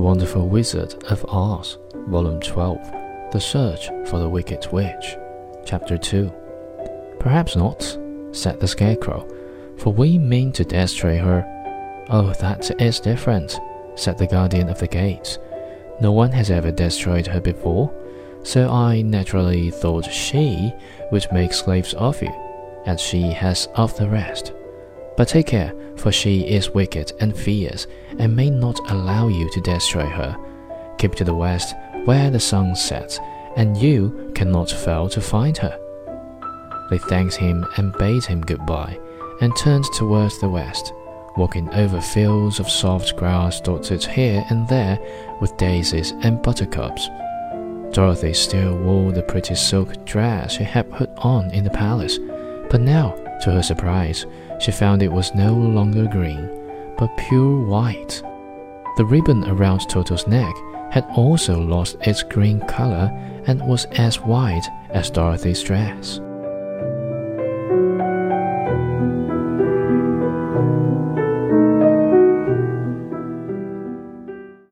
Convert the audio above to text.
Wonderful Wizard of Oz, Volume 12 The Search for the Wicked Witch, Chapter 2. Perhaps not, said the Scarecrow, for we mean to destroy her. Oh, that is different, said the Guardian of the Gates. No one has ever destroyed her before, so I naturally thought she would make slaves of you, as she has of the rest. But take care, for she is wicked and fierce, and may not allow you to destroy her. Keep to the west, where the sun sets, and you cannot fail to find her. They thanked him and bade him goodbye, and turned towards the west, walking over fields of soft grass dotted here and there with daisies and buttercups. Dorothy still wore the pretty silk dress she had put on in the palace, but now, to her surprise, she found it was no longer green, but pure white. The ribbon around Toto's neck had also lost its green color and was as white as Dorothy's dress.